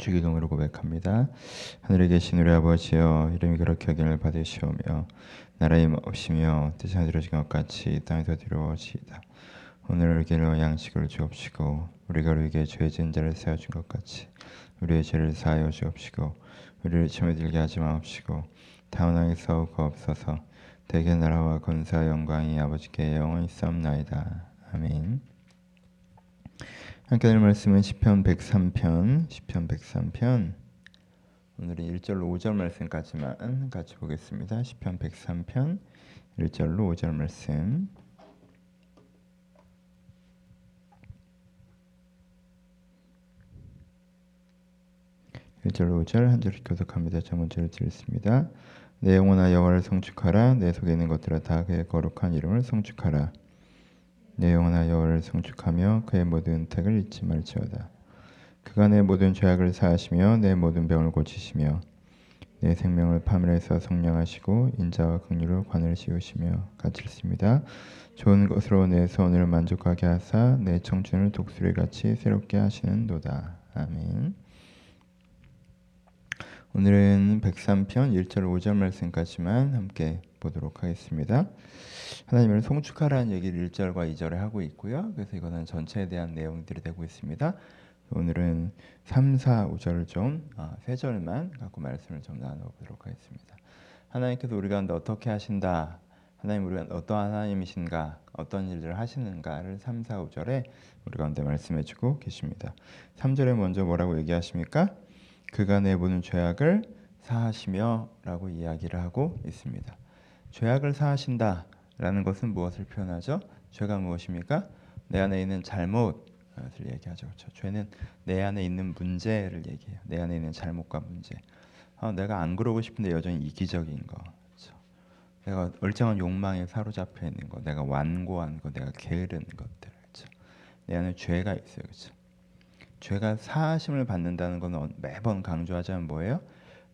주기도문으로 고백합니다. 하늘에 계신 우리 아버지여 이름이 그렇게 여김을 받으시오며 나라의 없이며 뜻이 이루어진 것 같이 땅에서 이루어지이다. 오늘 우리에게 양식을 주옵시고 우리가 우리에게 죄 지은 자를 세워준 것 같이 우리의 죄를 사하여 주옵시고 우리를 침에 들게 하지 마옵시고 다운하게 싸우옵소서 대개 나라와 권사 영광이 아버지께 영원히 싸움나이다. 아멘 함께 할 말씀은 시편 103편, 시편 103편. 오늘은 1절로 5절 말씀까지만 같이 보겠습니다. 시편 103편 1절로 5절 말씀. 1절 5절 한 절씩 교독합니다. 저 먼저를 드렸습니다. 내 영혼아 여호와를 성축하라 내 속에 있는 것들아 다 그의 거룩한 이름을 성축하라 내 영혼아 여호와를 성축하며 그의 모든 은택을 잊지 말지어다. 그가 내 모든 죄악을 사하시며 내 모든 병을 고치시며 내 생명을 파멸해서 성령하시고 인자와 긍휼로 관을 씌우시며 같이습니다 좋은 것으로 내 소원을 만족하게 하사 내 청춘을 독수리 같이 새롭게 하시는도다. 아멘. 오늘은 103편 1절 5절 말씀까지만 함께 보도록 하겠습니다. 하나님을 송축하라는 얘기를 1절과 2절에 하고 있고요. 그래서 이거는 전체에 대한 내용들이 되고 있습니다. 오늘은 3, 4, 5절을 좀, 아, 3절만 갖고 말씀을 좀 나눠보도록 하겠습니다. 하나님께서 우리 가운데 어떻게 하신다, 하나님 우리가 어떠한 하나님이신가, 어떤 일들을 하시는가를 3, 4, 5절에 우리 가운데 말씀해주고 계십니다. 3절에 먼저 뭐라고 얘기하십니까? 그가 내보는 죄악을 사하시며라고 이야기를 하고 있습니다. 죄악을 사하신다라는 것은 무엇을 표현하죠? 죄가 무엇입니까? 내 안에 있는 잘못을 얘기하죠. 그렇죠? 죄는 내 안에 있는 문제를 얘기해요. 내 안에 있는 잘못과 문제. 아, 내가 안 그러고 싶은데 여전히 이기적인 거. 그렇죠? 내가 얼짱한 욕망에 사로잡혀 있는 거, 내가 완고한 거, 내가 게으른 것들. 그렇죠? 내 안에 죄가 있어요. 그렇죠? 죄가 사하심을 받는다는 건 매번 강조하자면 뭐예요?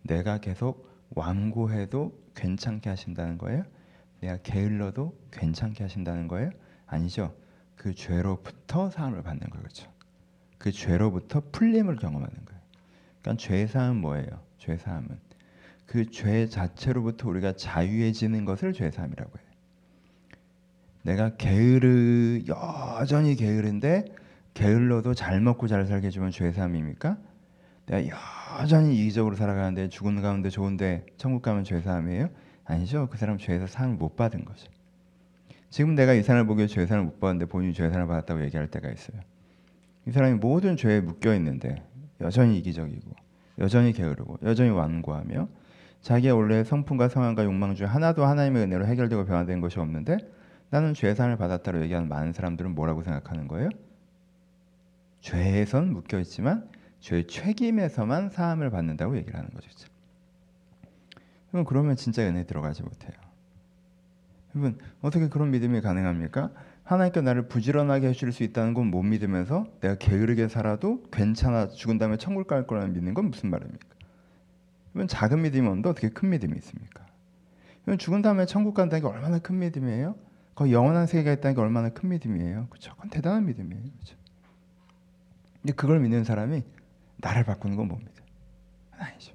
내가 계속 완고해도 괜찮게 하신다는 거예요? 내가 게을러도 괜찮게 하신다는 거예요? 아니죠. 그 죄로부터 사함을 받는 거죠. 그 죄로부터 풀림을 경험하는 거예요. 그러니까 죄 사함은 뭐예요? 죄 사함은 그 죄 자체로부터 우리가 자유해지는 것을 죄 사함이라고 해요. 내가 게으르 여전히 게으른데 게을러도 잘 먹고 잘 살게 해주면 죄 사함입니까? 내가 여전히 이기적으로 살아가는데 죽은 가운데 좋은데 천국 가면 죄 사함이에요? 아니죠. 그 사람 죄에서 사함을 못 받은 거죠. 지금 내가 이 사람을 보기에 죄 사함을 못 받는데 본인이 죄 사함을 받았다고 얘기할 때가 있어요. 이 사람이 모든 죄에 묶여 있는데 여전히 이기적이고 여전히 게으르고 여전히 완고하며 자기의 원래 성품과 성향과 욕망 중 하나도 하나님의 은혜로 해결되고 변화된 것이 없는데 나는 죄 사함을 받았다고 얘기하는 많은 사람들은 뭐라고 생각하는 거예요? 죄에선 묶여 있지만 죄 책임에서만 사함을 받는다고 얘기를 하는 거죠. 그럼 그러면 진짜 은혜 들어가지 못해요. 여러분 어떻게 그런 믿음이 가능합니까? 하나님께 나를 부지런하게 해줄 수 있다는 건 못 믿으면서 내가 게으르게 살아도 괜찮아 죽은 다음에 천국 갈 거라는 믿는 건 무슨 말입니까? 그러면 작은 믿음이 어떻게 큰 믿음이 있습니까? 그러면 죽은 다음에 천국 간다는 게 얼마나 큰 믿음이에요? 거기 영원한 세계가 있다는 게 얼마나 큰 믿음이에요? 그렇죠? 그건 대단한 믿음이에요. 그렇죠? 근데 그걸 믿는 사람이 나를 바꾸는 건 뭡니까? 아니죠.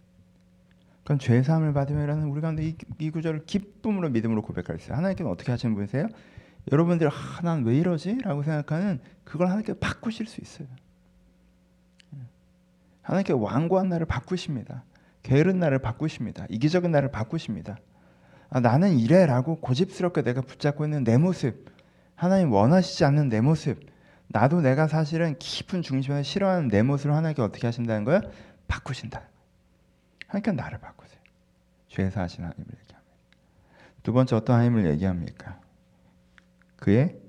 그건 죄 사함을 받으면라는 우리 가운데 이, 이 구절을 기쁨으로 믿음으로 고백할 수 있어요. 하나님께는 어떻게 하시는 분이세요? 여러분들이 아, 난 왜 이러지? 라고 생각하는 그걸 하나님께 바꾸실 수 있어요. 하나님께 완고한 나를 바꾸십니다. 게으른 나를 바꾸십니다. 이기적인 나를 바꾸십니다. 아, 나는 이래라고 고집스럽게 내가 붙잡고 있는 내 모습, 하나님 원하시지 않는 내 모습, 나도 내가 사실은 깊은 중심에 싫어하는 내 모습을 하나님께 어떻게 하신다는 거야? 바꾸신다. 하나님께 나를 바꾸세요. 죄에서 하신 하나님을 얘기합니다. 두 번째 어떤 하나님을 얘기합니까? 그의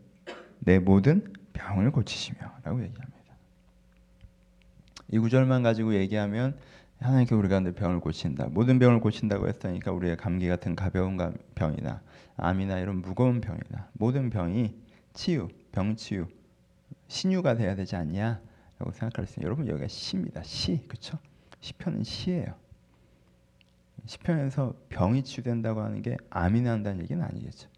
내 모든 병을 고치시며 라고 얘기합니다. 이 구절만 가지고 얘기하면 하나님께 우리가 내 병을 고친다. 모든 병을 고친다고 했으니까 우리의 감기 같은 가벼운 병이나 암이나 이런 무거운 병이나 모든 병이 치유, 병 치유, 신유가 돼야 되지 않냐라고 생각할 수 있어요. 여러분 여기가 시입니다. 시 그렇죠? 시편은 시예요. 시편에서 병이 치유된다고 하는 게 암이 난다는 얘기는 아니겠죠.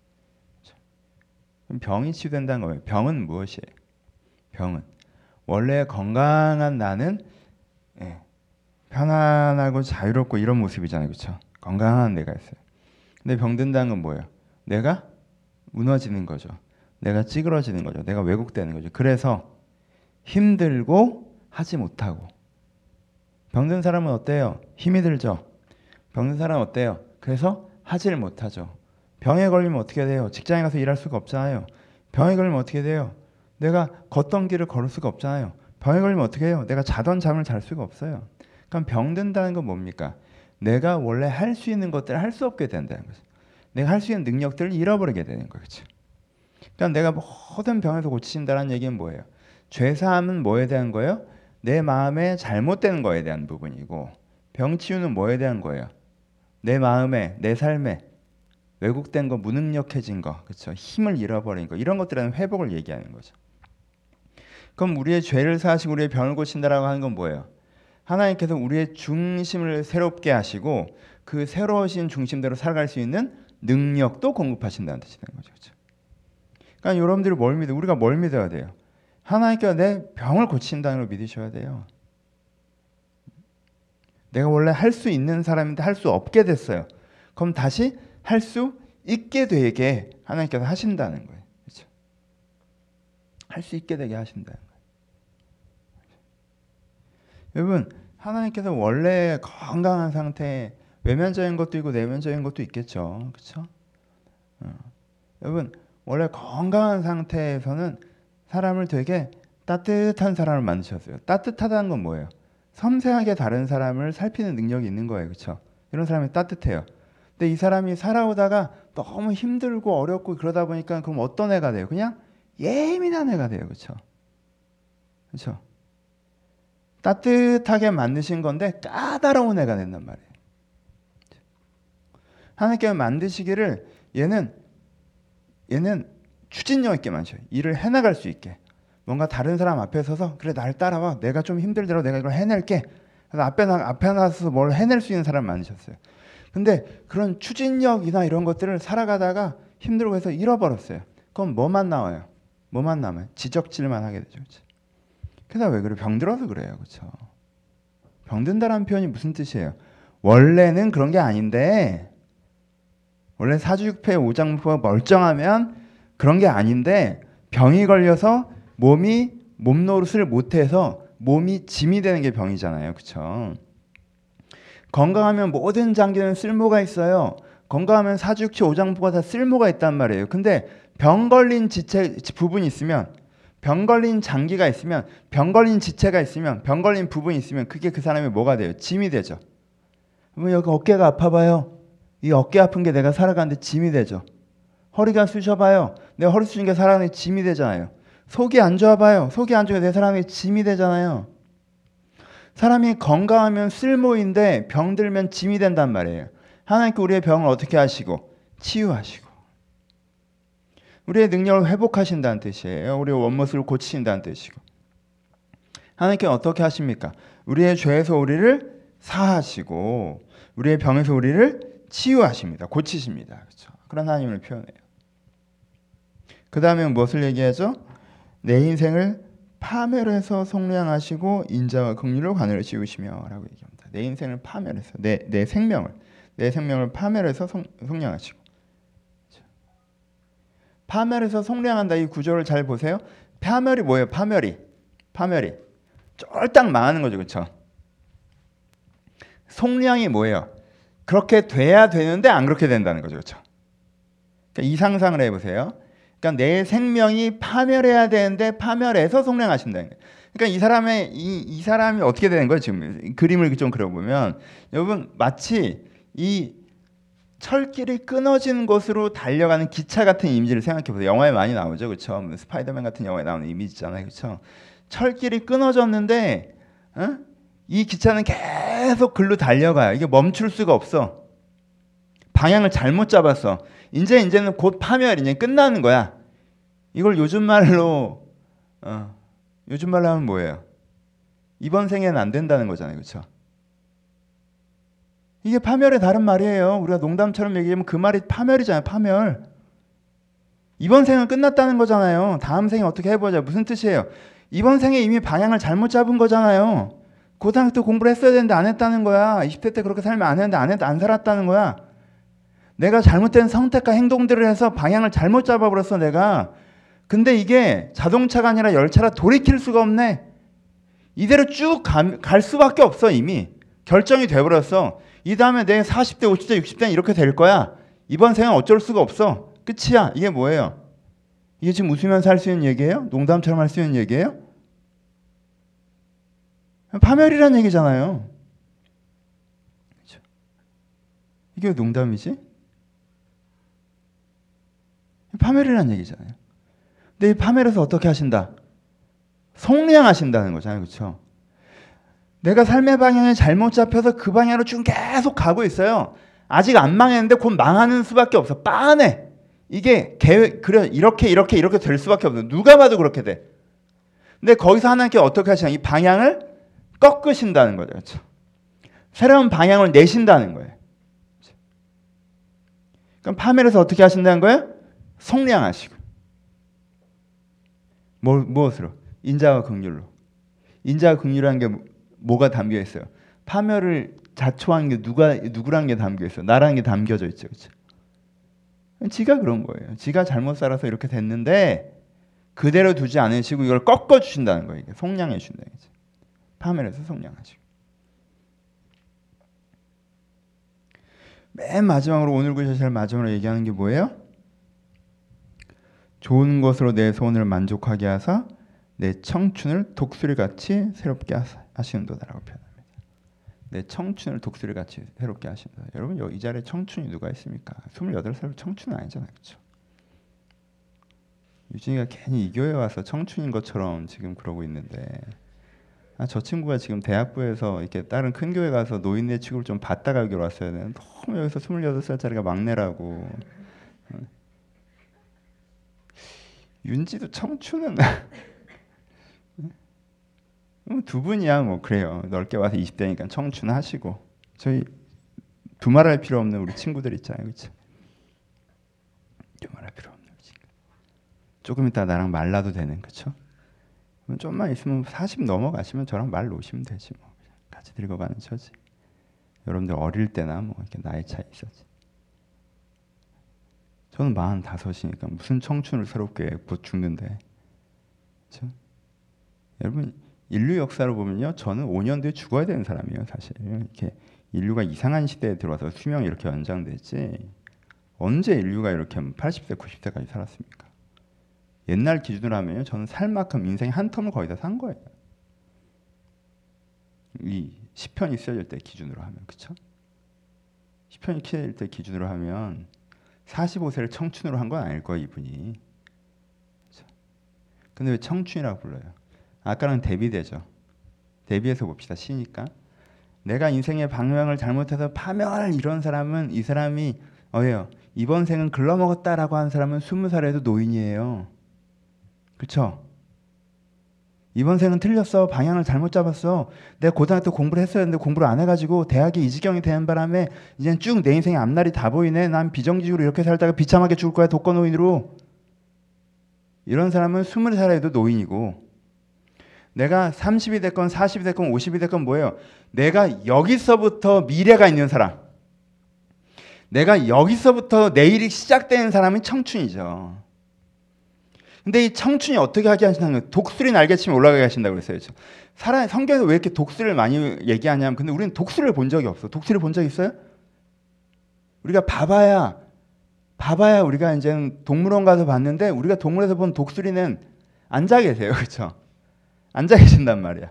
그럼 병이 치유된다는 거예요. 병은 무엇이에요? 병은 원래 건강한 나는 예, 편안하고 자유롭고 이런 모습이잖아요. 그렇죠? 건강한 내가 있어요. 근데 병든다는 건 뭐예요? 내가 무너지는 거죠. 내가 찌그러지는 거죠. 내가 왜곡되는 거죠. 그래서 힘들고 하지 못하고 병든 사람은 어때요? 힘이 들죠. 병든 사람은 어때요? 그래서 하지를 못하죠. 병에 걸리면 어떻게 돼요? 직장에 가서 일할 수가 없잖아요. 병에 걸리면 어떻게 돼요? 내가 걷던 길을 걸을 수가 없잖아요. 병에 걸리면 어떻게 해요? 내가 자던 잠을 잘 수가 없어요. 그럼 병든다는 건 뭡니까? 내가 원래 할 수 있는 것들을 할 수 없게 된다는 거죠. 내가 할 수 있는 능력들을 잃어버리게 되는 거죠. 그러니까 내가 모든 병에서 고치신다는 얘기는 뭐예요? 죄사함은 뭐에 대한 거예요? 내 마음에 잘못된 거에 대한 부분이고 병 치유는 뭐에 대한 거예요? 내 마음에 내 삶에 왜곡된 거, 무능력해진 거, 그렇죠? 힘을 잃어버린 거 이런 것들은 회복을 얘기하는 거죠. 그럼 우리의 죄를 사하시고 우리의 병을 고친다라고 하는 건 뭐예요? 하나님께서 우리의 중심을 새롭게 하시고 그 새로우신 중심대로 살아갈 수 있는 능력도 공급하신다는 뜻이 되는 거죠. 그렇죠? 그러니까 여러분들이 뭘 믿어? 우리가 뭘 믿어야 돼요? 하나님께서 내 병을 고친다는 걸 믿으셔야 돼요. 내가 원래 할 수 있는 사람인데 할 수 없게 됐어요. 그럼 다시 할 수 있게 되게 하나님께서 하신다는 거예요. 그렇죠? 할 수 있게 되게 하신다는 거예요. 여러분 하나님께서 원래 건강한 상태 외면적인 것도 있고 내면적인 것도 있겠죠. 그렇죠? 어. 여러분 원래 건강한 상태에서는 사람을 되게 따뜻한 사람을 만드셨어요. 따뜻하다는 건 뭐예요? 섬세하게 다른 사람을 살피는 능력이 있는 거예요. 그렇죠? 이런 사람이 따뜻해요. 근데 이 사람이 살아오다가 너무 힘들고 어렵고 그러다 보니까 그럼 어떤 애가 돼요? 그냥 예민한 애가 돼요. 그렇죠? 그렇죠? 따뜻하게 만드신 건데 까다로운 애가 된단 말이에요. 하나님께 만드시기를 얘는 얘는 추진력 있게 만셔요. 일을 해나갈 수 있게. 뭔가 다른 사람 앞에 서서 그래 날 따라와. 내가 좀 힘들더라도 내가 이걸 해낼게. 그래서 앞에 나 앞에 나서 뭘 해낼 수 있는 사람 만드셨어요. 근데 그런 추진력이나 이런 것들을 살아가다가 힘들고 해서 잃어버렸어요. 그럼 뭐만 나와요? 뭐만 남아요? 지적질만 하게 되죠. 그렇죠? 그래서 왜 그래? 병들어서 그래요. 그렇죠? 병든다라는 표현이 무슨 뜻이에요? 원래는 그런 게 아닌데 원래 사주육패 오장부가 멀쩡하면 그런 게 아닌데 병이 걸려서 몸이 몸 노릇을 못해서 몸이 짐이 되는 게 병이잖아요. 그렇죠? 건강하면 모든 장기는 쓸모가 있어요. 건강하면 사주육체 오장부가 다 쓸모가 있단 말이에요. 근데 병 걸린 지체 부분이 있으면 병 걸린 장기가 있으면 병 걸린 지체가 있으면 병 걸린 부분이 있으면 그게 그 사람이 뭐가 돼요? 짐이 되죠. 뭐 여기 어깨가 아파봐요. 이 어깨 아픈 게 내가 살아가는데 짐이 되죠. 허리가 쑤셔봐요. 내 허리 쑤신 게 살아가는 짐이 되잖아요. 속이 안 좋아봐요. 속이 안 좋아 내 사람의 짐이 되잖아요. 사람이 건강하면 쓸모인데 병들면 짐이 된단 말이에요. 하나님께 우리의 병을 어떻게 하시고 치유하시고 우리의 능력을 회복하신다는 뜻이에요. 우리의 원모습을 고치신다는 뜻이고 하나님께 어떻게 하십니까? 우리의 죄에서 우리를 사하시고 우리의 병에서 우리를 치유하십니다. 고치십니다. 그렇죠? 그런 하나님을 표현해요. 그 다음에 무엇을 얘기하죠? 내 인생을 파멸해서 성량하시고 인자와 긍휼로 관을 씌우시며라고 얘기합니다. 내 인생을 파멸해서 내 내 생명을 내 생명을 파멸해서 성, 성량하시고 파멸해서 성량한다 이 구조를 잘 보세요. 파멸이 뭐예요? 파멸이 파멸이 쫄딱 망하는 거죠, 그렇죠? 성량이 뭐예요? 그렇게 돼야 되는데 안 그렇게 된다는 거죠, 그렇죠? 그러니까 이 상상을 해보세요. 그러니까 내 생명이 파멸해야 되는데 파멸해서 성량하신다는 거예요. 그러니까 이 사람의 이, 이 사람이 어떻게 되는 거예요? 지금 그림을 좀 그려보면 여러분 마치 이 철길이 끊어진 곳으로 달려가는 기차 같은 이미지를 생각해 보세요. 영화에 많이 나오죠, 그렇죠? 스파이더맨 같은 영화에 나오는 이미지잖아요, 그렇죠? 철길이 끊어졌는데 어? 이 기차는 계속 글로 달려가요. 이게 멈출 수가 없어. 방향을 잘못 잡았어. 이제 이제는 곧 파멸 이제 끝나는 거야. 이걸 요즘 말로 어, 요즘 말로 하면 뭐예요? 이번 생에는 안 된다는 거잖아요, 그렇죠? 이게 파멸의 다른 말이에요. 우리가 농담처럼 얘기하면 그 말이 파멸이잖아요. 파멸. 이번 생은 끝났다는 거잖아요. 다음 생에 어떻게 해보자. 무슨 뜻이에요? 이번 생에 이미 방향을 잘못 잡은 거잖아요. 고등학교 때 공부를 했어야 되는데 안 했다는 거야. 20대 때 그렇게 살면 안 했는데 안 했, 안 살았다는 거야. 내가 잘못된 선택과 행동들을 해서 방향을 잘못 잡아버렸어, 내가. 근데 이게 자동차가 아니라 열차라 돌이킬 수가 없네. 이대로 쭉 갈 수밖에 없어, 이미. 결정이 돼버렸어. 이 다음에 내 40대, 50대, 60대는 이렇게 될 거야. 이번 생은 어쩔 수가 없어. 끝이야. 이게 뭐예요? 이게 지금 웃으면서 할 수 있는 얘기예요? 농담처럼 할 수 있는 얘기예요? 파멸이란 얘기잖아요. 그렇죠? 이게 농담이지? 파멸이란 얘기잖아요. 근데 이 파멸에서 어떻게 하신다? 성량하신다는 거잖아요. 그렇죠? 내가 삶의 방향이 잘못 잡혀서 그 방향으로 쭉 계속 가고 있어요. 아직 안 망했는데 곧 망하는 수밖에 없어. 빤해. 이게 계획 그래 이렇게 이렇게 이렇게 될 수밖에 없어. 누가 봐도 그렇게 돼. 근데 거기서 하나님께 어떻게 하시냐? 이 방향을 꺾으신다는 거죠. 그렇죠? 새로운 방향을 내신다는 거예요. 그럼 파멸에서 어떻게 하신다는 거예요? 성량하시고. 뭐, 무엇으로? 인자와 긍휼로. 인자와 긍휼이라는 게 뭐가 담겨 있어요? 파멸을 자초한 게 누가 누구라는 게 담겨 있어요? 나라는 게 담겨져 있죠. 그렇죠? 지가 그런 거예요. 지가 잘못 살아서 이렇게 됐는데 그대로 두지 않으시고 이걸 꺾어 주신다는 거예요. 성량해 주신다는 거죠. 파멸해서 성량하시고. 맨 마지막으로 오늘 구절 제일 마지막으로 얘기하는 게 뭐예요? 좋은 것으로 내 소원을 만족하게 하사 내 청춘을 독수리 같이 새롭게 하시는도다라고 표현합니다. 내 청춘을 독수리 같이 새롭게 하신다. 여러분 이 자리에 청춘이 누가 있습니까? 28살 청춘은 아니잖아요. 그렇죠? 유진이가 괜히 이 교회 와서 청춘인 것처럼 지금 그러고 있는데 아, 저 친구가 지금 대학부에서 이렇게 다른 큰 교회 가서 노인네 취급을 좀 받다가 여기 왔어야 되는 너무 여기서 28살짜리가 막내라고 윤지도 청춘은 뭐두 분이야 뭐 그래요. 넓게 와서 20대니까 청춘 하시고 저희 두말할 필요 없는 우리 친구들 있잖아요, 그렇죠? 두말할 필요 없는 친구. 조금 이따 나랑 말라도 되는, 그렇죠? 좀만 있으면 40 넘어가시면 저랑 말 놓으시면 되지 뭐 같이 들어가는 처지. 여러분들 어릴 때나 뭐 이렇게 나이 차이 있었지. 저는 45이니까 무슨 청춘을 새롭게 못 죽는데. 그렇죠? 여러분 인류 역사를 보면요. 저는 5년 뒤에 죽어야 되는 사람이에요, 사실. 이렇게 인류가 이상한 시대에 들어와서 수명이 이렇게 연장되지. 언제 인류가 이렇게 80세, 90세까지 살았습니까? 옛날 기준으로 하면요. 저는 살 만큼 인생 한 텀을 거의 다 산 거예요. 이 10편이 쓰여질 때 기준으로 하면 그쵸? 10편이 쓰여질 때 기준으로 하면 45세를 청춘으로 한 건 아닐 거예요, 이분이. 그쵸? 근데 왜 청춘이라고 불러요? 아까는 대비되죠. 대비해서 봅시다. 시니까. 내가 인생의 방향을 잘못해서 파멸 이런 사람은 이 사람이 어예요. 이번 생은 글러먹었다라고 하는 사람은 스무 살에도 노인이에요. 그렇죠? 이번 생은 틀렸어. 방향을 잘못 잡았어. 내가 고등학교 공부를 했어야 했는데 공부를 안 해가지고 대학이 이 지경이 되는 바람에 이제 쭉내 인생의 앞날이 다 보이네. 난 비정규직으로 이렇게 살다가 비참하게 죽을 거야. 독거노인으로. 이런 사람은 스물 살에도 노인이고 내가 30이 됐건 40이 됐건 50이 됐건 뭐예요? 내가 여기서부터 미래가 있는 사람. 내가 여기서부터 내일이 시작되는 사람은 청춘이죠. 근데 이 청춘이 어떻게 하게 하시냐면 독수리 날개치면 올라가게 하신다고 그랬어요. 사람 성경에서 왜 이렇게 독수리를 많이 얘기하냐면 근데 우리는 독수리를 본 적이 없어. 독수리 본 적 있어요? 우리가 봐봐야 봐봐야 우리가 이제 동물원 가서 봤는데 우리가 동물에서 본 독수리는 앉아 계세요. 그렇죠? 앉아 계신단 말이야.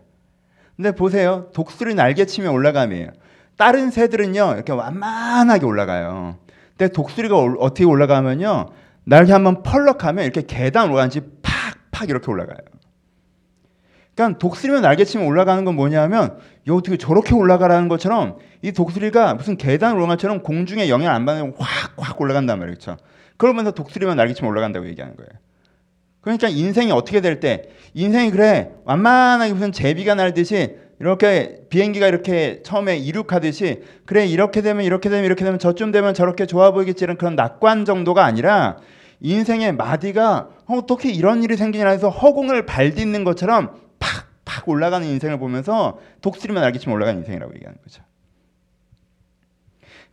근데 보세요. 독수리 날개치면 올라감이에요. 다른 새들은요. 이렇게 완만하게 올라가요. 근데 독수리가 어떻게 올라가면요. 날개 한번 펄럭하면 이렇게 계단 올라가는지 팍팍 이렇게 올라가요. 그러니까 독수리면 날개치면 올라가는 건 뭐냐면 이 어떻게 저렇게 올라가라는 것처럼 이 독수리가 무슨 계단 올라가처럼 공중에 영향 안 받는 확확 올라간단 말이죠. 그렇죠? 그러면서 독수리면 날개치면 올라간다고 얘기하는 거예요. 그러니까 인생이 어떻게 될 때 인생이 그래 완만하게 무슨 제비가 날듯이 이렇게 비행기가 이렇게 처음에 이륙하듯이 그래 이렇게 되면 이렇게 되면 이렇게 되면 저쯤 되면 저렇게 좋아 보이겠지 는 그런 낙관 정도가 아니라 인생의 마디가 어, 어떻게 이런 일이 생기냐 해서 허공을 발딛는 것처럼 팍 올라가는 인생을 보면서 독수리만 날개치면 올라가는 인생이라고 얘기하는 거죠.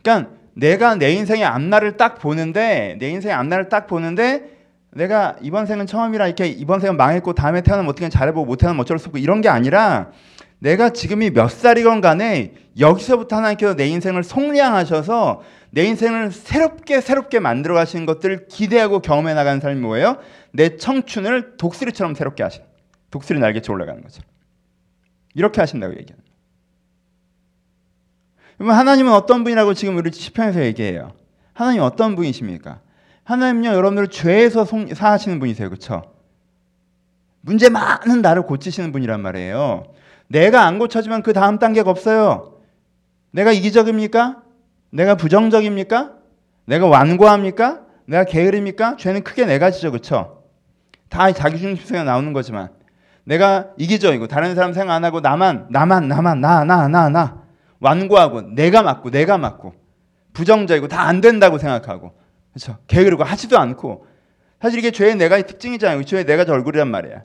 그러니까 내가 내 인생의 앞날을 딱 보는데 내 인생의 앞날을 딱 보는데 내가 이번 생은 처음이라 이렇게 이번 생은 망했고 다음에 태어나면 어떻게 잘해보고 못해나면 어쩔 수 없고 이런 게 아니라 내가 지금이 몇 살이건 간에 여기서부터 하나님께서 내 인생을 속량하셔서 내 인생을 새롭게 새롭게 만들어 가시는 것들을 기대하고 경험해 나가는 삶이 뭐예요? 내 청춘을 독수리처럼 새롭게 하신 독수리 날개쳐 올라가는 거죠. 이렇게 하신다고 얘기하는 그러면 하나님은 어떤 분이라고 지금 우리 시편에서 얘기해요. 하나님 어떤 분이십니까? 하나님요 여러분들 죄에서 사하시는 분이세요. 그렇죠? 문제 많은 나를 고치시는 분이란 말이에요. 내가 안 고쳐지면 그 다음 단계가 없어요. 내가 이기적입니까? 내가 부정적입니까? 내가 완고합니까? 내가 게으릅니까? 죄는 크게 네 가지죠. 그렇죠? 다 자기 중심성이 나오는 거지만 내가 이기적이고 다른 사람 생각 안 하고 나만 나만 나만 나 나 나 나 완고하고 내가 맞고 내가 맞고 부정적이고 다 안 된다고 생각하고 그렇죠? 게으르고 하지도 않고 사실 이게 죄의 네 가지 특징이잖아요. 죄의 네 가지 얼굴이란 말이야.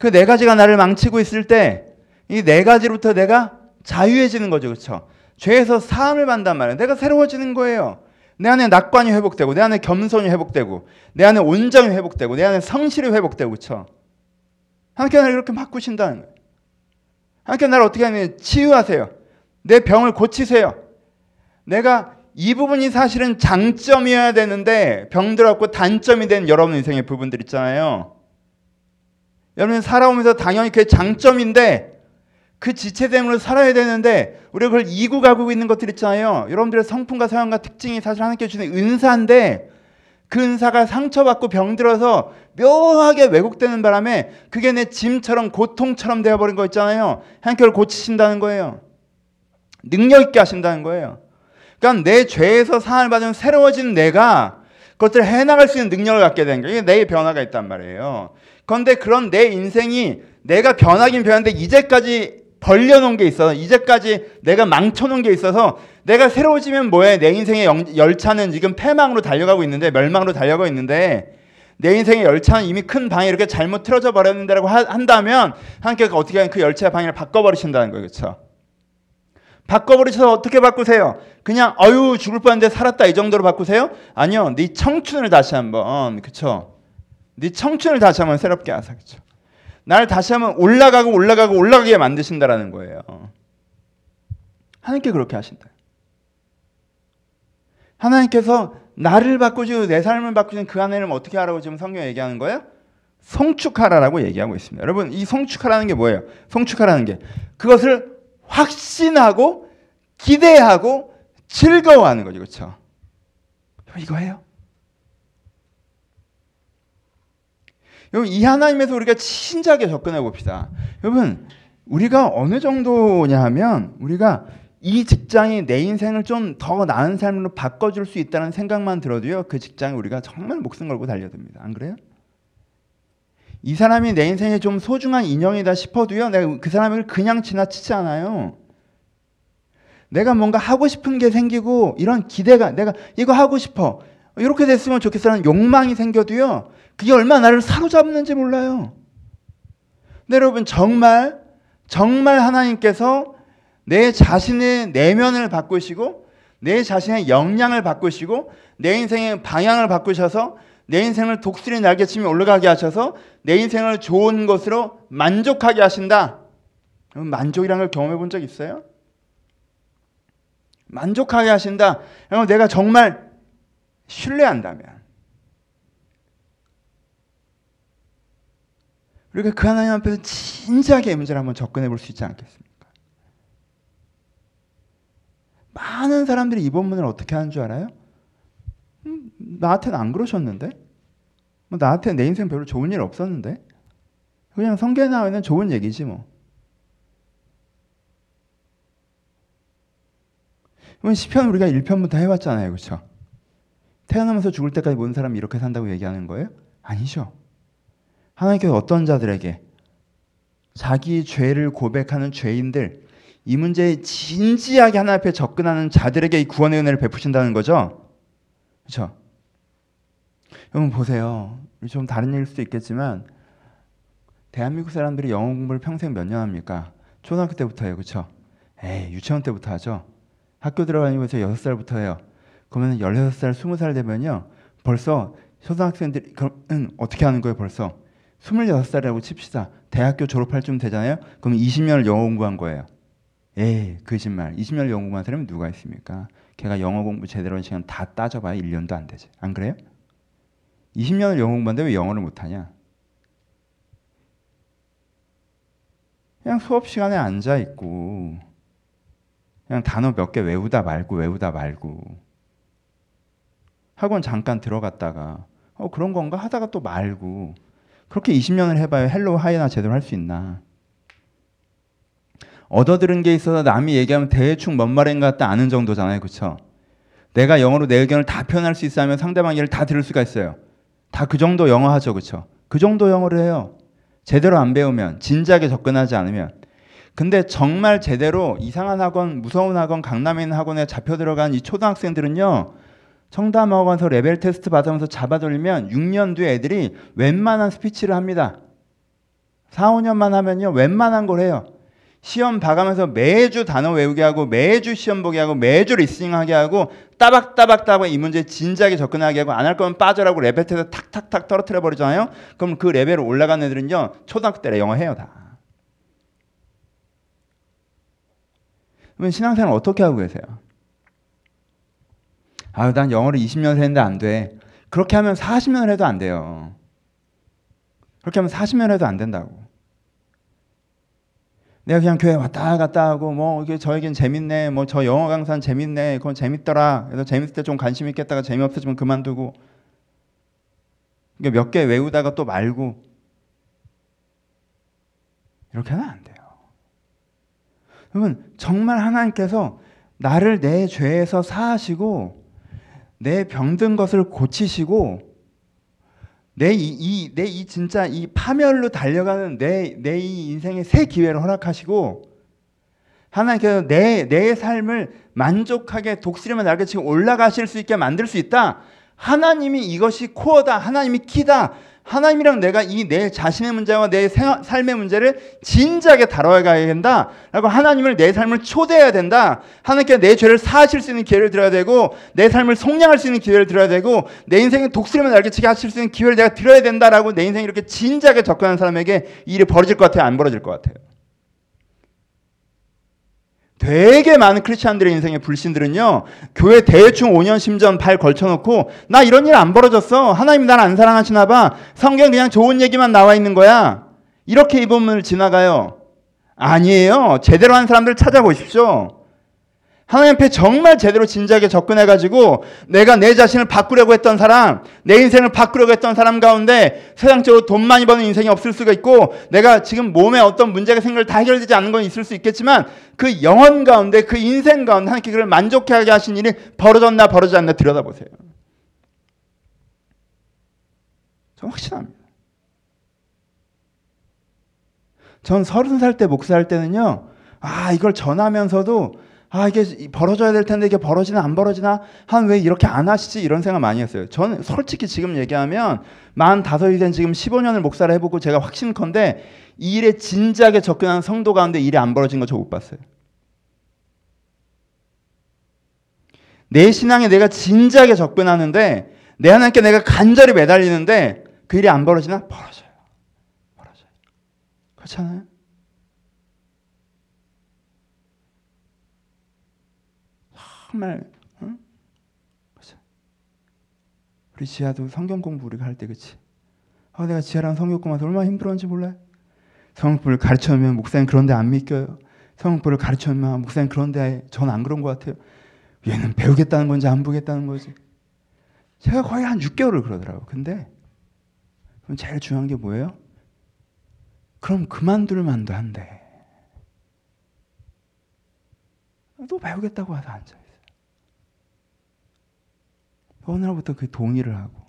그 네 가지가 나를 망치고 있을 때 이 네 가지로부터 내가 자유해지는 거죠. 그렇죠? 죄에서 사함을 받단 말이에요. 내가 새로워지는 거예요. 내 안에 낙관이 회복되고 내 안에 겸손이 회복되고 내 안에 온정이 회복되고 내 안에 성실이 회복되고 그렇죠? 하나님께 나를 이렇게 바꾸신다는 거예요. 하나님께 나를 어떻게 하면 치유하세요. 내 병을 고치세요. 내가 이 부분이 사실은 장점이어야 되는데 병들었고 단점이 된 여러분 인생의 부분들 있잖아요. 여러분 살아오면서 당연히 그게 장점인데 그 지체됨으로 살아야 되는데 우리가 그걸 이고 가고 있는 것들 있잖아요. 여러분들의 성품과 사용과 특징이 사실 하나님께 주는 은사인데 그 은사가 상처받고 병들어서 묘하게 왜곡되는 바람에 그게 내 짐처럼 고통처럼 되어버린 거 있잖아요. 하나님께 고치신다는 거예요. 능력 있게 하신다는 거예요. 그러니까 내 죄에서 사을 받은 새로워진 내가 그것들을 해나갈 수 있는 능력을 갖게 된 거예요. 이게 내 변화가 있단 말이에요. 그런데 그런 내 인생이 내가 변하긴 변한데 이제까지 벌려놓은 게 있어서 이제까지 내가 망쳐놓은 게 있어서 내가 새로워지면 뭐해? 내 인생의 열차는 지금 폐망으로 달려가고 있는데 멸망으로 달려가고 있는데 내 인생의 열차는 이미 큰 방에 이렇게 잘못 틀어져 버렸는데라고 한다면 하나님께서 어떻게 하면 그 열차의 방향을 바꿔버리신다는 거예요 그렇죠 바꿔버리셔서 어떻게 바꾸세요? 그냥 어유 죽을 뻔했는데 살았다 이 정도로 바꾸세요? 아니요 네 청춘을 다시 한번 그쵸 네 청춘을 다시 한번 새롭게 하사 그쵸 나를 다시 한번 올라가고 올라가고 올라가게 만드신다라는 거예요. 하나님께 그렇게 하신다. 하나님께서 나를 바꾸시고 내 삶을 바꾸신 그 하나님을 어떻게 하라고 지금 성경 얘기하는 거예요? 성축하라라고 얘기하고 있습니다. 여러분 이 성축하라는 게 뭐예요? 성축하라는 게 그것을 확신하고 기대하고 즐거워하는 거죠, 그렇죠? 이거예요. 여러분 이 하나님에서 우리가 진지하게 접근해 봅시다. 여러분 우리가 어느 정도냐 하면 우리가 이 직장이 내 인생을 좀 더 나은 삶으로 바꿔줄 수 있다는 생각만 들어도요 그 직장에 우리가 정말 목숨 걸고 달려듭니다. 안 그래요? 이 사람이 내 인생에 좀 소중한 인연이다 싶어도요 내가 그 사람을 그냥 지나치지 않아요. 내가 뭔가 하고 싶은 게 생기고 이런 기대가 내가 이거 하고 싶어 이렇게 됐으면 좋겠어라는 욕망이 생겨도요 그게 얼마나 나를 사로잡는지 몰라요. 근데 여러분 정말 정말 하나님께서 내 자신의 내면을 바꾸시고 내 자신의 역량을 바꾸시고 내 인생의 방향을 바꾸셔서 내 인생을 독수리 날개치며 올라가게 하셔서 내 인생을 좋은 것으로 만족하게 하신다. 만족이라는 걸 경험해 본 적 있어요? 만족하게 하신다. 내가 정말 신뢰한다면 우리가 그 하나님 앞에서 진지하게 문제를 한번 접근해 볼 수 있지 않겠습니까? 많은 사람들이 이 본문을 어떻게 하는 줄 알아요? 음, 나한테는 안 그러셨는데? 뭐 나한테 내 인생 별로 좋은 일 없었는데? 그냥 성경에 나와 있는 좋은 얘기지 뭐. 그럼 시편 우리가 1편부터 해왔잖아요. 그렇죠? 태어나면서 죽을 때까지 모든 사람이 이렇게 산다고 얘기하는 거예요? 아니죠. 하나님께서 어떤 자들에게 자기 죄를 고백하는 죄인들 이 문제에 진지하게 하나님 앞에 접근하는 자들에게 이 구원의 은혜를 베푸신다는 거죠. 그렇죠? 여러분 보세요. 좀 다른 일일 수도 있겠지만 대한민국 사람들이 영어 공부를 평생 몇 년 합니까? 초등학교 때부터 해요. 그렇죠? 에이, 유치원 때부터 하죠. 학교 들어가면서 여섯 살부터 해요. 그러면 16살, 20살 되면요. 벌써 초등학생들이 어떻게 하는 거예요, 벌써? 26살이라고 칩시다. 대학교 졸업할 쯤 되잖아요. 그럼 20년을 영어 공부한 거예요. 에이, 거짓말. 20년 영어 공부한 사람이 누가 있습니까? 걔가 영어 공부 제대로 한 시간 다 따져봐야 1년도 안 되지. 안 그래요? 20년을 영어 공부하는데 왜 영어를 못하냐? 그냥 수업 시간에 앉아 있고 그냥 단어 몇 개 외우다 말고 외우다 말고 학원 잠깐 들어갔다가 어 그런 건가 하다가 또 말고 그렇게 20년을 해봐야 hello hi나 제대로 할 수 있나? 얻어들은 게 있어서 남이 얘기하면 대충 뭔 말인 것 같다 아는 정도잖아요, 그렇죠? 내가 영어로 내 의견을 다 표현할 수 있으면 상대방 얘기를 다 들을 수가 있어요. 다 그 정도 영어 하죠, 그렇죠? 그 정도 영어를 해요. 제대로 안 배우면 진지하게 접근하지 않으면 근데 정말 제대로 이상한 학원, 무서운 학원, 강남에 있는 학원에 잡혀 들어간 이 초등학생들은요. 청담학원에서 레벨 테스트 받으면서 잡아돌리면 6년 뒤에 애들이 웬만한 스피치를 합니다. 4, 5년만 하면요. 웬만한 걸 해요. 시험 봐가면서 매주 단어 외우게 하고 매주 시험 보게 하고 매주 listening 하게 하고 따박따박따박 이 문제에 진지하게 접근하게 하고 안 할 거면 빠져라고 레벨 테스트 탁탁탁 떨어뜨려 버리잖아요. 그럼 그 레벨을 올라간 애들은요. 초등학교 때 영어 해요 다. 그러면 신앙생활 어떻게 하고 계세요? 아, 난 영어를 20년 했는데 안 돼. 그렇게 하면 40년을 해도 안 돼요. 그렇게 하면 40년 해도 안 된다고. 내가 그냥 교회 왔다 갔다 하고 뭐 이게 저에겐 재밌네. 뭐 저 영어 강사는 재밌네. 그건 재밌더라. 그래서 재밌을 때 좀 관심 있겠다가 재미없어지면 그만두고. 몇 개 외우다가 또 말고. 이렇게 하면 안 돼요. 그러면 정말 하나님께서 나를 내 죄에서 사하시고 내 병든 것을 고치시고 내 이 내 이 진짜 이 파멸로 달려가는 내 내 이 인생의 새 기회를 허락하시고 하나님께서 내 내 삶을 만족하게 독수리만 날개 치고 올라가실 수 있게 만들 수 있다. 하나님이 이것이 코어다. 하나님이 키다. 하나님이랑 내가 이 내 자신의 문제와 내 생활, 삶의 문제를 진지하게 다뤄가야 된다. 라고 하나님을 내 삶을 초대해야 된다. 하나님께 내 죄를 사하실 수 있는 기회를 드려야 되고, 내 삶을 속량할 수 있는 기회를 드려야 되고, 내 인생에 독수리만 날개치게 하실 수 있는 기회를 내가 드려야 된다라고 내 인생에 이렇게 진지하게 접근하는 사람에게 일이 벌어질 것 같아요? 안 벌어질 것 같아요? 되게 많은 크리스찬들의 인생의 불신들은요, 교회 대충 5년 심전 발 걸쳐놓고, 나 이런 일 안 벌어졌어. 하나님 날안 사랑하시나 봐. 성경 그냥 좋은 얘기만 나와 있는 거야. 이렇게 이 본문을 지나가요. 아니에요. 제대로 한 사람들 찾아보십시오. 하나님 앞에 정말 제대로 진지하게 접근해가지고 내가 내 자신을 바꾸려고 했던 사람, 내 인생을 바꾸려고 했던 사람 가운데 세상적으로 돈 많이 버는 인생이 없을 수가 있고 내가 지금 몸에 어떤 문제가 생겨 다 해결되지 않는 건 있을 수 있겠지만 그 영혼 가운데 그 인생 가운데 하나님께 그를 만족하게 하신 일이 벌어졌나 벌어지지 않나 들여다보세요. 저 확신합니다. 전 서른 살 때 목사할 때는요, 아, 이걸 전하면서도 아 이게 벌어져야 될 텐데 이게 벌어지나 안 벌어지나 한 왜 이렇게 안 하시지 이런 생각 많이 했어요. 저는 솔직히 지금 얘기하면 만 다섯이 된 지금 15년을 목사를 해보고 제가 확신컨대 이 일에 진지하게 접근하는 성도 가운데 일이 안 벌어진 거 저 못 봤어요. 내 신앙에 내가 진지하게 접근하는데 내 하나님께 내가 간절히 매달리는데 그 일이 안 벌어지나 벌어져요. 벌어져요. 그렇잖아요. 정말 응? 우리 지하도 성경 공부 우리가 할 때 그치? 아 내가 지하랑 성경 공부해서 얼마나 힘들었는지 몰라요? 성경부를 가르쳐면 목사님 그런데 안 믿겨요. 성경부를 가르쳐면 목사님 그런데 전 안 그런 것 같아요. 얘는 배우겠다는 건지 안 보겠다는 거지. 제가 거의 한 6개월을 그러더라고. 근데 그럼 제일 중요한 게 뭐예요? 그럼 그만둘 만도 한데. 또 배우겠다고 와서 앉아. 어 느 날부터 그 동의를 하고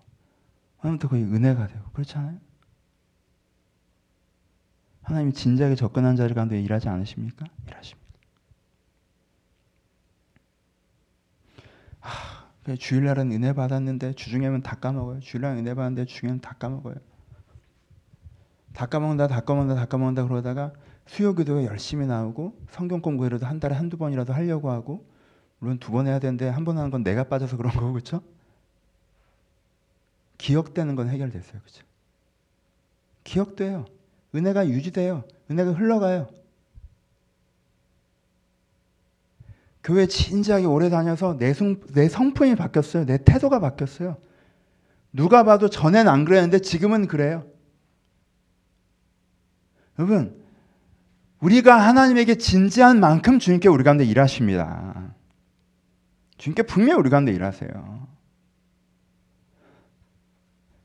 날부터 거의 은혜가 되고 그렇잖아요. 하나님이 진지하게 접근한 자리 가운데 일하지 않으십니까? 일하십니다. 하, 주일날은 은혜 받았는데 주중에는 다 까먹어요. 주일날 은혜 받았는데 주중에는 다 까먹어요. 다 까먹는다, 다 까먹는다, 다 까먹는다 그러다가 수요 기도가 열심히 나오고 성경 공부라도 한 달에 한두 번이라도 하려고 하고 물론 두 번 해야 되는데 한 번 하는 건 내가 빠져서 그런 거고 그렇죠? 기억되는 건 해결됐어요. 그렇죠? 기억돼요. 은혜가 유지돼요. 은혜가 흘러가요. 교회 진지하게 오래 다녀서 내, 성, 내 성품이 바뀌었어요. 내 태도가 바뀌었어요. 누가 봐도 전엔 안 그랬는데 지금은 그래요. 여러분, 우리가 하나님에게 진지한 만큼 주님께 우리 가운데 일하십니다. 주님께 분명히 우리 가운데 일하세요.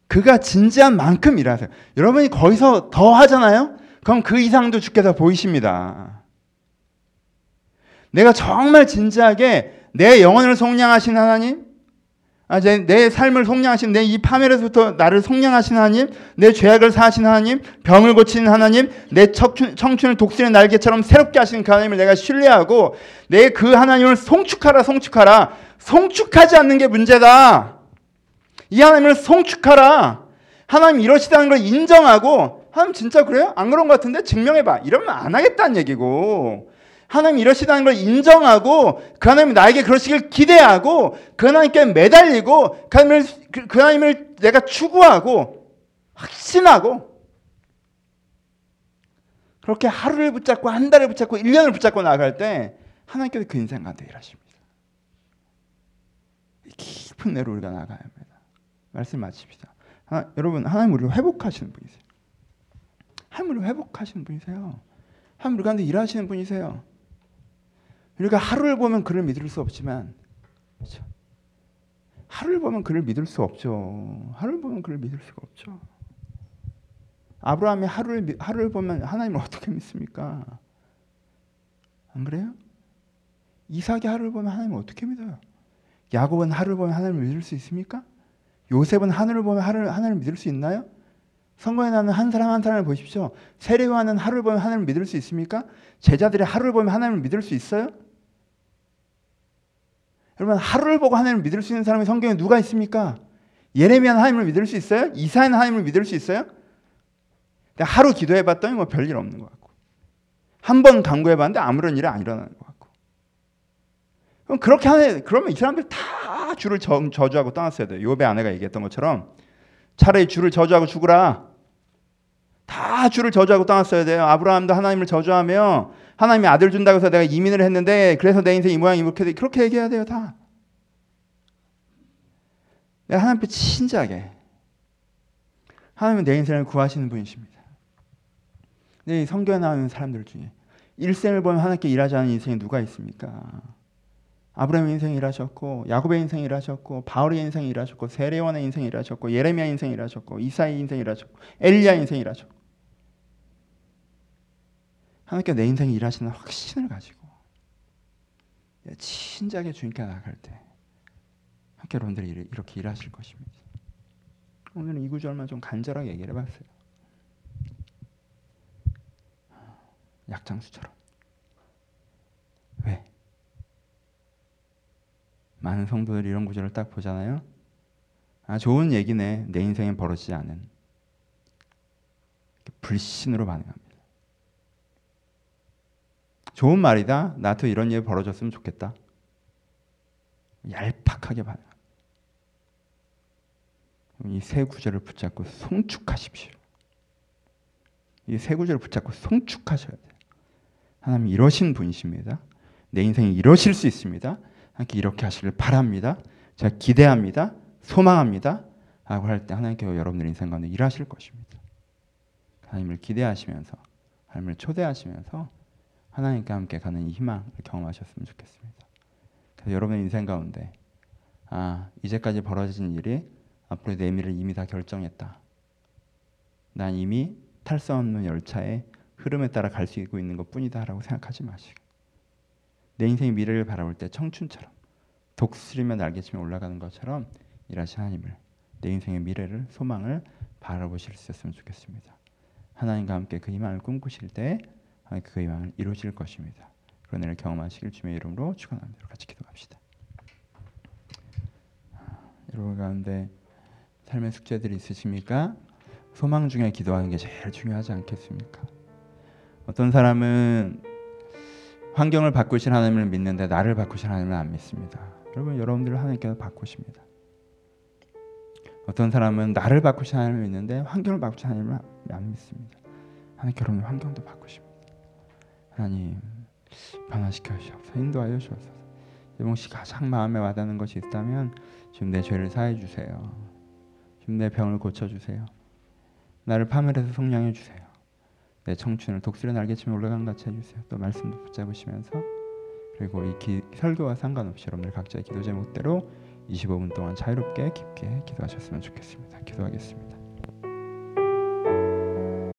그가 진지한 만큼 일하세요. 여러분이 거기서 더 하잖아요? 그럼 그 이상도 주께서 보이십니다. 내가 정말 진지하게 내 영혼을 속량하신 하나님, 아, 내, 내 삶을 속량하신 내 이 파멸에서부터 나를 속량하신 하나님, 내 죄악을 사하신 하나님, 병을 고치는 하나님, 내 청춘, 청춘을 독수리 날개처럼 새롭게 하시는 그 하나님을 내가 신뢰하고 내 그 하나님을 송축하라 송축하라 송축하지 않는 게 문제다. 이 하나님을 송축하라. 하나님 이러시다는 걸 인정하고 하나님 진짜 그래요? 안 그런 것 같은데 증명해봐. 이러면 안 하겠다는 얘기고 하나님 이러시다는 걸 인정하고 그 하나님이 나에게 그러시길 기대하고 그 하나님께 매달리고 그 하나님을, 그, 그 하나님을 내가 추구하고 확신하고 그렇게 하루를 붙잡고 한 달을 붙잡고 1년을 붙잡고 나아갈 때 하나님께서 그 인생 가운데 일하십니다. 깊은 내로 우리가 나가야 합니다. 말씀 마칩시다. 하나, 여러분 하나님 우리를 회복하시는 분이세요. 하나님 우리를 회복하시는 분이세요. 하나님 우리 가운데 일하시는 분이세요. 우리가 하루를 보면 그를 믿을 수 없지만 그렇죠? 하루를 보면 그를 믿을 수 없죠. 하루를 보면 그를 믿을 수가 없죠. 아브라함이 하루를 하루를 보면 하나님을 어떻게 믿습니까? 안 그래요? 이삭이 하루를 보면 하나님을 어떻게 믿어요? 야곱은 하루를 보면 하나님을 믿을 수 있습니까? 요셉은 하늘을 보면 하늘, 하나님을 믿을 수 있나요? 선거에 나는 한 사람 한 사람을 보십시오. 세례요한은 하루를 보면 하나님을 믿을 수 있습니까? 제자들이 하루를 보면 하나님을 믿을 수 있어요? 여러분 하루를 보고 하나님을 믿을 수 있는 사람이 성경에 누가 있습니까? 예레미야는 하나님을 믿을 수 있어요? 이사야는 하나님을 믿을 수 있어요? 하루 기도해봤더니 뭐 별일 없는 것 같고 한 번 강구해봤는데 아무런 일이 안 일어나는 것 같고 그럼 그렇게 하는 그러면 이 사람들 다 주를 저, 저주하고 떠났어야 돼요. 요배 아내가 얘기했던 것처럼 차라리 주를 저주하고 죽으라. 다 주를 저주하고 떠났어야 돼요. 아브라함도 하나님을 저주하며 하나님이 아들 준다고 해서 내가 이민을 했는데 그래서 내 인생 이 모양 이렇게 돼. 그렇게 얘기해야 돼요, 다. 내가 하나님 앞에 진지하게 하나님은 내 인생을 구하시는 분이십니다. 네, 성경에 나오는 사람들 중에 일생을 보면 하나님께 일하지 않은 인생이 누가 있습니까? 아브라함의 인생이 일하셨고 야곱의 인생이 일하셨고 바울의 인생이 일하셨고 세례원의 인생이 일하셨고 예레미야 인생이 일하셨고 이사의 인생이 일하셨고 엘리야 인생이 일하셨고 하나님께 내 인생이 일하시는 확신을 가지고 진작에 주님께 나갈 때 학교 여러분들이 이렇게 일하실 것입니다. 오늘은 이 구절만 좀 간절하게 얘기를 해봤어요. 약장수처럼 왜? 많은 성도들이 이런 구절을 딱 보잖아요. 아 좋은 얘기네. 내 인생엔 벌어지지 않은 불신으로 반응합니다. 좋은 말이다. 나도 이런 일 벌어졌으면 좋겠다. 얄팍하게 반응합니다. 이 세 구절을 붙잡고 송축하십시오. 이 세 구절을 붙잡고 송축하셔야 돼요. 하나님 이러신 분이십니다. 내 인생이 이러실 수 있습니다. 하나님께 이렇게 하시길 바랍니다. 제가 기대합니다. 소망합니다. 라고 할 때 하나님께 여러분들 인생 가운데 일하실 것입니다. 하나님을 기대하시면서 하나님을 초대하시면서 하나님과 함께 가는 이 희망을 경험하셨으면 좋겠습니다. 여러분의 인생 가운데 아 이제까지 벌어진 일이 앞으로 내 미래를 이미 다 결정했다. 난 이미 탈수 없는 열차의 흐름에 따라 갈수 있는 것뿐이다라고 생각하지 마시고 내 인생의 미래를 바라볼 때 청춘처럼 독수리며 날개치며 올라가는 것처럼 일하신 하나님을 내 인생의 미래를 소망을 바라보실 수 있었으면 좋겠습니다. 하나님과 함께 그 희망을 꿈꾸실 때 그 희망을 이루실 것입니다. 그런 일을 경험하시길 주님의 이름으로 축원합니다. 같이 기도합시다. 여러분 가운데 삶의 숙제들이 있으십니까? 소망 중에 기도하는 게 제일 중요하지 않겠습니까? 어떤 사람은 환경을 바꾸신 하나님을 믿는데 나를 바꾸신 하나님을 안 믿습니다. 여러분 여러분들을 하나님께서 바꾸십니다. 어떤 사람은 나를 바꾸신 하나님을 믿는데 환경을 바꾸신 하나님을 안 믿습니다. 하나님께 여러분 환경도 바꾸십니다. 하나님 변화시켜 주시옵소서 인도하여 주옵소서. 씨 가장 마음에 와닿는 것이 있다면 지금 내 죄를 사해 주세요. 지금 내 병을 고쳐 주세요. 나를 파멸해서 성량해 주세요. 내 청춘을 독수리 날개치며 올라간 같이 해주세요. 또 말씀도 붙잡으시면서 그리고 이 기, 설교와 상관없이 여러분들 각자의 기도 제목대로 25분 동안 자유롭게 깊게 기도하셨으면 좋겠습니다. 기도하겠습니다.